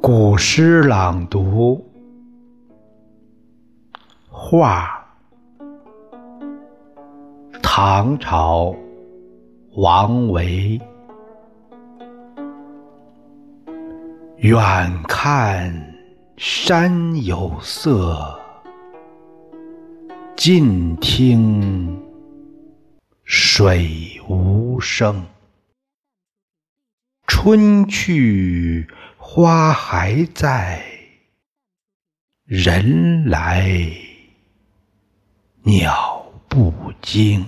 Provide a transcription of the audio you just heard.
古诗朗读，画，唐朝，王维。远看山有色，近听水无声。春去花还在人来鸟不惊。